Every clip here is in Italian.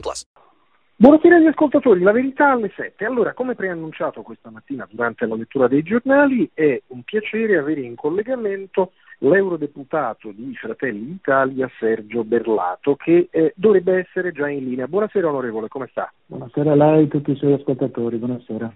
plus. Buonasera agli ascoltatori, la verità alle 7. Allora, come preannunciato questa mattina durante la lettura dei giornali, è un piacere avere in collegamento l'eurodeputato di Fratelli d'Italia Sergio Berlato, che eh, dovrebbe essere già in linea. Buonasera onorevole, come sta? Buonasera a lei e a tutti i suoi ascoltatori, buonasera.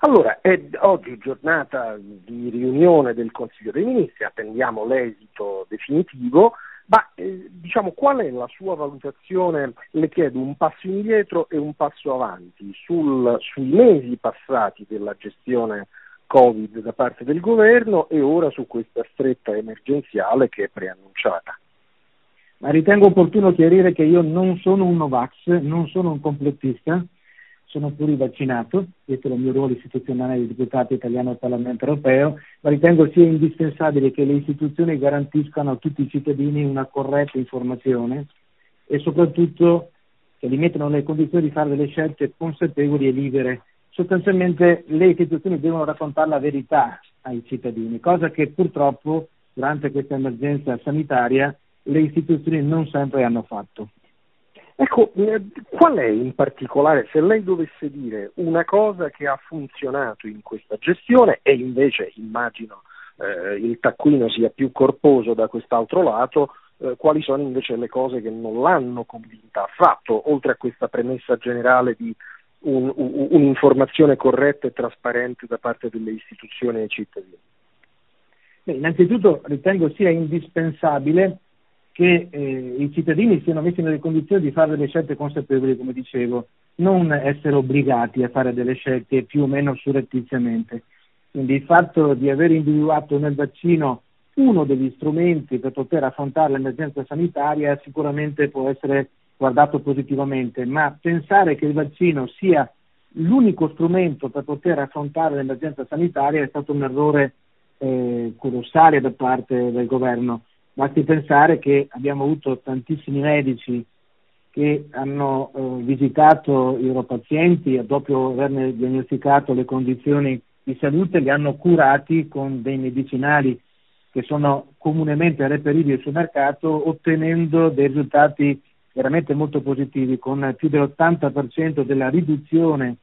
Allora, è oggi giornata di riunione del Consiglio dei Ministri, attendiamo l'esito definitivo, ma eh, diciamo qual è la sua valutazione? Le chiedo un passo indietro e un passo avanti sul, sui mesi passati della gestione Covid da parte del governo e ora su questa stretta emergenziale che è preannunciata. Ma ritengo opportuno chiarire che io non sono un Novax, non sono un complottista, sono plurivaccinato, questo è il mio ruolo istituzionale di deputato italiano al Parlamento europeo, ma ritengo sia indispensabile che le istituzioni garantiscano a tutti i cittadini una corretta informazione e soprattutto che li mettano nelle condizioni di fare delle scelte consapevoli e libere. Sostanzialmente le istituzioni devono raccontare la verità ai cittadini, cosa che purtroppo durante questa emergenza sanitaria le istituzioni non sempre hanno fatto. Ecco, eh, qual è in particolare, se lei dovesse dire una cosa che ha funzionato in questa gestione e invece immagino eh, il taccuino sia più corposo da quest'altro lato, eh, quali sono invece le cose che non l'hanno convinta affatto, oltre a questa premessa generale di un, un, un'informazione corretta e trasparente da parte delle istituzioni e ai cittadini? Beh, innanzitutto ritengo sia indispensabile che eh, i cittadini siano messi nelle condizioni di fare delle scelte consapevoli, come dicevo, non essere obbligati a fare delle scelte più o meno surrettiziamente. Quindi il fatto di aver individuato nel vaccino uno degli strumenti per poter affrontare l'emergenza sanitaria sicuramente può essere guardato positivamente, ma pensare che il vaccino sia l'unico strumento per poter affrontare l'emergenza sanitaria è stato un errore eh, colossale da parte del governo. Basti pensare che abbiamo avuto tantissimi medici che hanno eh, visitato i loro pazienti e dopo averne diagnosticato le condizioni di salute li hanno curati con dei medicinali che sono comunemente reperibili sul mercato ottenendo dei risultati veramente molto positivi con più dell'80% della riduzione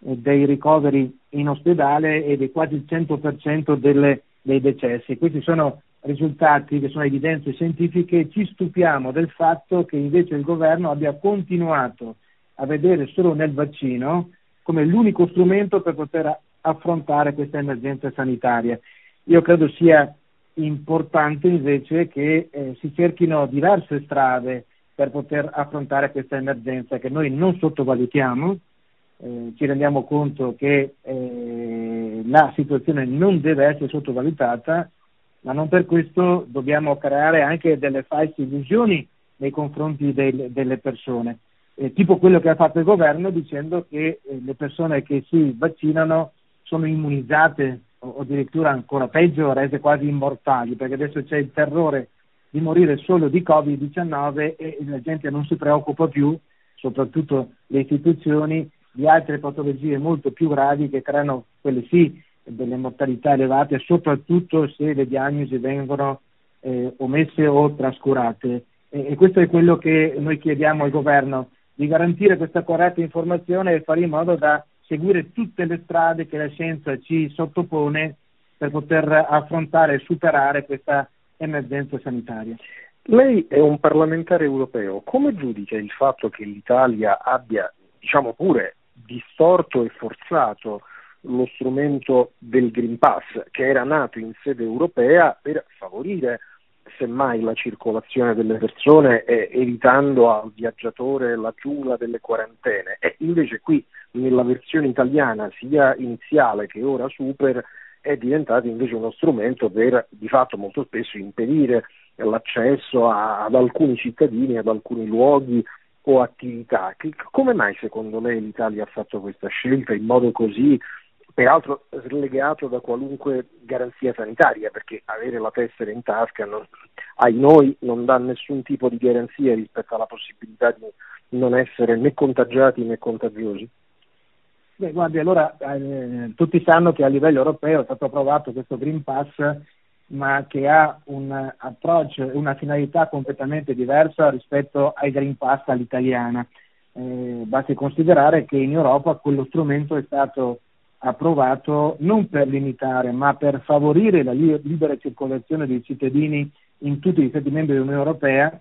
eh, dei ricoveri in ospedale e di quasi il 100% delle, dei decessi. Questi sono risultati che sono evidenze scientifiche, ci stupiamo del fatto che invece il governo abbia continuato a vedere solo nel vaccino come l'unico strumento per poter affrontare questa emergenza sanitaria. Io credo sia importante invece che eh, si cerchino diverse strade per poter affrontare questa emergenza che noi non sottovalutiamo, eh, ci rendiamo conto che eh, la situazione non deve essere sottovalutata ma non per questo dobbiamo creare anche delle false illusioni nei confronti del, delle persone, eh, tipo quello che ha fatto il governo dicendo che eh, le persone che si vaccinano sono immunizzate o, o addirittura ancora peggio, rese quasi immortali, perché adesso c'è il terrore di morire solo di Covid-19 e la gente non si preoccupa più, soprattutto le istituzioni, di altre patologie molto più gravi che creano, quelle sì, delle mortalità elevate, soprattutto se le diagnosi vengono eh, omesse o trascurate. E, e, questo è quello che noi chiediamo al governo, di garantire questa corretta informazione e fare in modo da seguire tutte le strade che la scienza ci sottopone per poter affrontare e superare questa emergenza sanitaria. Lei è un parlamentare europeo, come giudica il fatto che l'Italia abbia, diciamo pure, distorto e forzato lo strumento del Green Pass, che era nato in sede europea per favorire semmai la circolazione delle persone eh, evitando al viaggiatore la giungla delle quarantene e invece qui nella versione italiana sia iniziale che ora super è diventato invece uno strumento per di fatto molto spesso impedire l'accesso a, ad alcuni cittadini, ad alcuni luoghi o attività. Come mai secondo lei l'Italia ha fatto questa scelta in modo così, peraltro slegato da qualunque garanzia sanitaria, perché avere la tessera in tasca non, ai noi non dà nessun tipo di garanzia rispetto alla possibilità di non essere né contagiati né contagiosi? Beh, guardi, allora eh, tutti sanno che a livello europeo è stato approvato questo Green Pass, ma che ha un approccio, una finalità completamente diversa rispetto ai Green Pass all'italiana. Eh, basti considerare che in Europa quello strumento è stato approvato non per limitare, ma per favorire la libera circolazione dei cittadini in tutti gli Stati membri dell'Unione Europea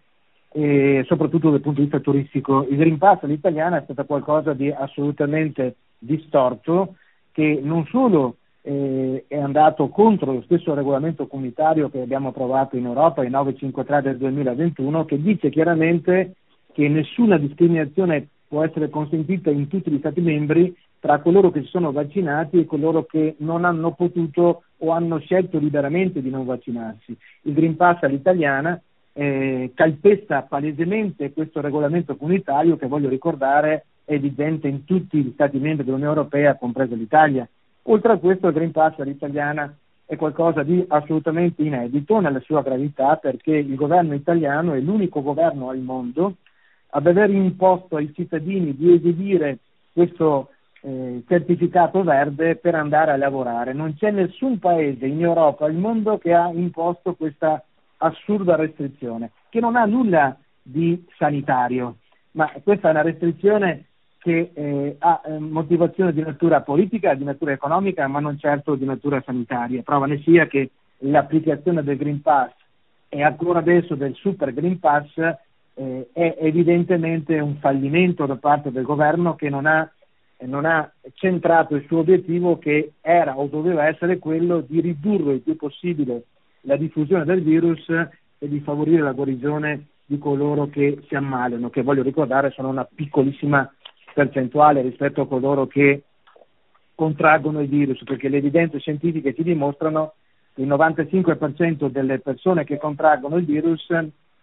e soprattutto dal punto di vista turistico. Il Green Pass all'italiana è stato qualcosa di assolutamente distorto che non solo eh, è andato contro lo stesso regolamento comunitario che abbiamo approvato in Europa, il 953 del 2021, che dice chiaramente che nessuna discriminazione può essere consentita in tutti gli Stati membri tra coloro che si sono vaccinati e coloro che non hanno potuto o hanno scelto liberamente di non vaccinarsi. Il Green Pass all'italiana eh, calpesta palesemente questo regolamento comunitario che voglio ricordare è vigente in tutti gli Stati membri dell'Unione Europea, compreso l'Italia. Oltre a questo il Green Pass all'italiana è qualcosa di assolutamente inedito nella sua gravità perché il governo italiano è l'unico governo al mondo ad aver imposto ai cittadini di esibire questo eh, certificato verde per andare a lavorare. Non c'è nessun paese in Europa, al mondo, che ha imposto questa assurda restrizione, che non ha nulla di sanitario, ma questa è una restrizione che eh, ha eh, motivazione di natura politica, di natura economica, ma non certo di natura sanitaria. Prova ne sia che l'applicazione del Green Pass e ancora adesso del Super Green Pass eh, è evidentemente un fallimento da parte del governo che non ha, non ha centrato il suo obiettivo che era o doveva essere quello di ridurre il più possibile la diffusione del virus e di favorire la guarigione di coloro che si ammalano, che voglio ricordare sono una piccolissima percentuale rispetto a coloro che contraggono il virus, perché le evidenze scientifiche ci dimostrano che il 95% delle persone che contraggono il virus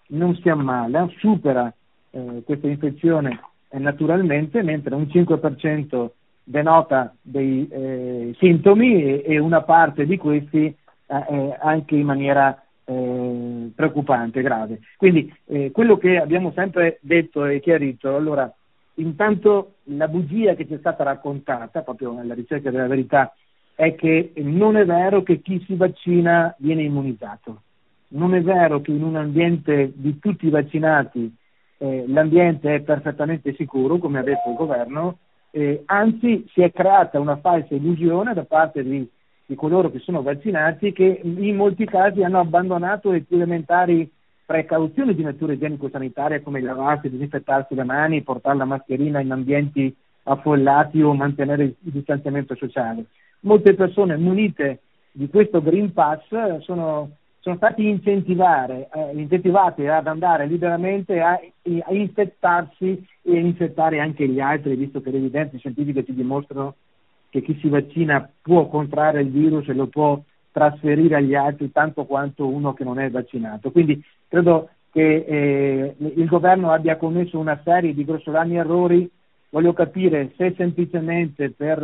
non si ammala, supera eh, questa infezione naturalmente, mentre un 5% denota dei eh, sintomi e, e, una parte di questi eh, eh, anche in maniera eh, preoccupante, grave. Quindi quello che abbiamo sempre detto e chiarito, allora Intanto la bugia che ci è stata raccontata, proprio nella ricerca della verità, è che non è vero che chi si vaccina viene immunizzato. Non è vero che in un ambiente di tutti i vaccinati eh, l'ambiente è perfettamente sicuro, come ha detto il governo, eh, anzi si è creata una falsa illusione da parte di, di coloro che sono vaccinati che in molti casi hanno abbandonato i più elementari precauzioni di natura igienico-sanitaria come lavarsi, disinfettarsi le mani, portare la mascherina in ambienti affollati o mantenere il distanziamento sociale. Molte persone munite di questo Green Pass sono, sono incentivate, eh, incentivate ad andare liberamente a, a infettarsi e infettare anche gli altri, visto che le evidenze scientifiche ci dimostrano che chi si vaccina può contrarre il virus e lo può trasferire agli altri tanto quanto uno che non è vaccinato. Quindi credo che eh, il governo abbia commesso una serie di grossolani errori, voglio capire se semplicemente per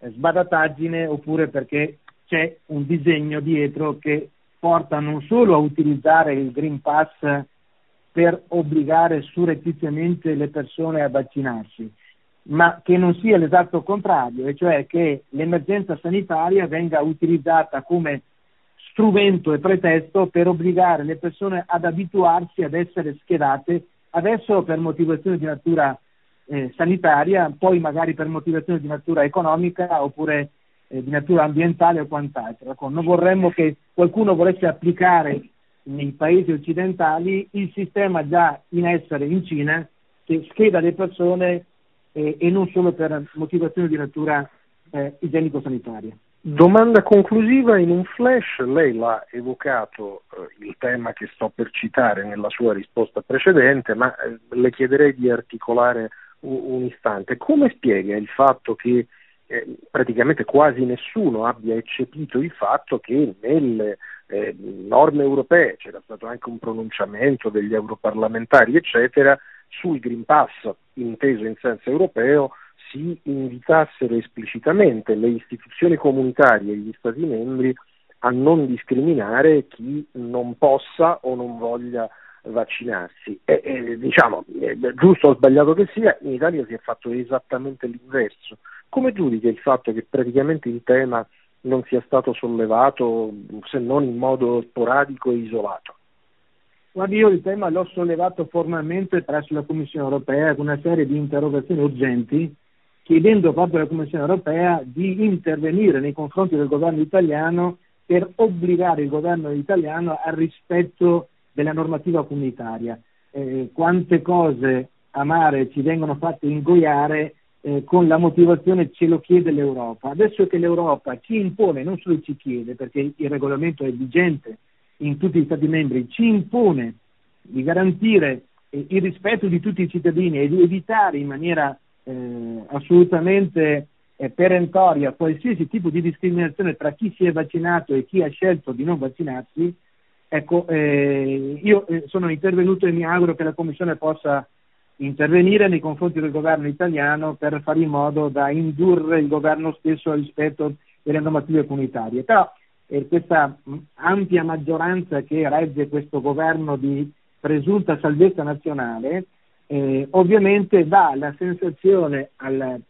eh, sbadataggine oppure perché c'è un disegno dietro che porta non solo a utilizzare il Green Pass per obbligare surrettiziamente le persone a vaccinarsi, ma che non sia l'esatto contrario, e cioè che l'emergenza sanitaria venga utilizzata come strumento e pretesto per obbligare le persone ad abituarsi ad essere schierate adesso per motivazioni di natura eh, sanitaria, poi magari per motivazioni di natura economica oppure eh, di natura ambientale o quant'altro. Ecco, non vorremmo che qualcuno volesse applicare nei paesi occidentali il sistema già in essere in Cina che scheda le persone eh, e non solo per motivazioni di natura eh, igienico-sanitaria. Domanda conclusiva, in un flash lei l'ha evocato eh, il tema che sto per citare nella sua risposta precedente, ma eh, le chiederei di articolare un, un, istante. Come spiega il fatto che eh, praticamente quasi nessuno abbia eccepito il fatto che nelle eh, norme europee, c'era stato anche un pronunciamento degli europarlamentari, eccetera, sul Green Pass inteso in senso europeo si invitassero esplicitamente le istituzioni comunitarie e gli Stati membri a non discriminare chi non possa o non voglia vaccinarsi. E, e, diciamo, giusto o sbagliato che sia, in Italia si è fatto esattamente l'inverso. Come giudica il fatto che praticamente il tema non sia stato sollevato se non in modo sporadico e isolato? Guardi, io il tema l'ho sollevato formalmente presso la Commissione europea con una serie di interrogazioni urgenti chiedendo proprio alla Commissione europea di intervenire nei confronti del governo italiano per obbligare il governo italiano al rispetto della normativa comunitaria. Eh, quante cose amare ci vengono fatte ingoiare eh, con la motivazione ce lo chiede l'Europa. Adesso che l'Europa ci impone, non solo ci chiede, perché il regolamento è vigente in tutti gli Stati membri, ci impone di garantire eh, il rispetto di tutti i cittadini e di evitare in maniera eh, assolutamente eh, perentoria qualsiasi tipo di discriminazione tra chi si è vaccinato e chi ha scelto di non vaccinarsi, ecco, eh, io eh, sono intervenuto e mi auguro che la Commissione possa intervenire nei confronti del governo italiano per fare in modo da indurre il governo stesso al rispetto delle normative comunitarie. Però eh, questa ampia maggioranza che regge questo governo di presunta salvezza nazionale eh, ovviamente dà la sensazione al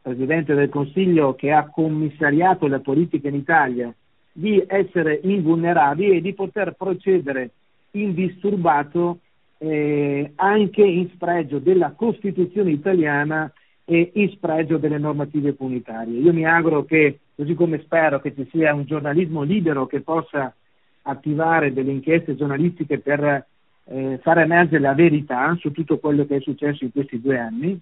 Presidente del Consiglio che ha commissariato la politica in Italia di essere invulnerabili e di poter procedere indisturbato eh, anche in spregio della Costituzione italiana e in spregio delle normative comunitarie. Io mi auguro che, così come spero che ci sia un giornalismo libero che possa attivare delle inchieste giornalistiche per eh, far emergere la verità su tutto quello che è successo in questi due anni.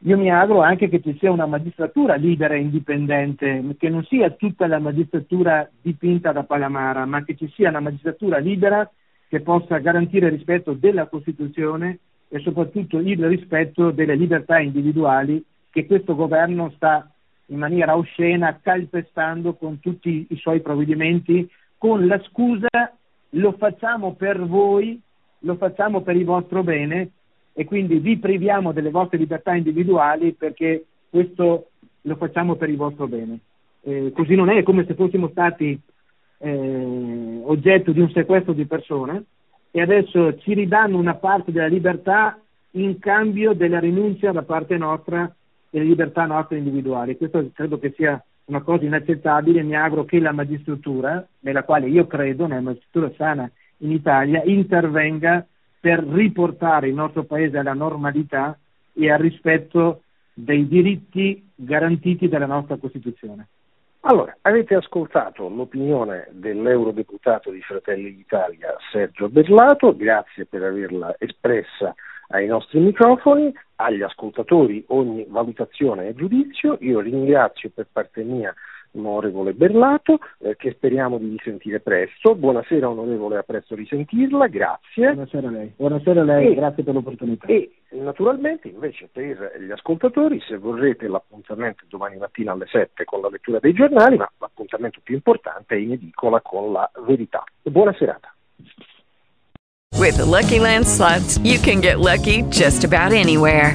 Io mi auguro anche che ci sia una magistratura libera e indipendente, che non sia tutta la magistratura dipinta da Palamara, ma che ci sia una magistratura libera che possa garantire il rispetto della Costituzione e soprattutto il rispetto delle libertà individuali che questo governo sta in maniera oscena calpestando con tutti i suoi provvedimenti con la scusa lo facciamo per voi, lo facciamo per il vostro bene e quindi vi priviamo delle vostre libertà individuali perché questo lo facciamo per il vostro bene. Eh, così non è, è come se fossimo stati eh, oggetto di un sequestro di persone e adesso ci ridanno una parte della libertà in cambio della rinuncia da parte nostra delle libertà nostre individuali. Questo credo che sia una cosa inaccettabile, mi auguro che la magistratura, nella quale io credo, una magistratura sana in Italia, intervenga per riportare il nostro Paese alla normalità e al rispetto dei diritti garantiti dalla nostra Costituzione. Allora, avete ascoltato l'opinione dell'eurodeputato di Fratelli d'Italia Sergio Berlato, grazie per averla espressa ai nostri microfoni, agli ascoltatori ogni valutazione e giudizio. Io ringrazio per parte mia l'onorevole Berlato, eh, che speriamo di risentire presto. Buonasera onorevole, a presto risentirla, grazie. Buonasera a lei, Buonasera a lei. E, grazie per l'opportunità. E naturalmente invece per gli ascoltatori, se vorrete l'appuntamento domani mattina alle 7 con la lettura dei giornali, ma l'appuntamento più importante è in edicola con la verità. Buona serata. With the Lucky Land slots, you can get lucky just about anywhere.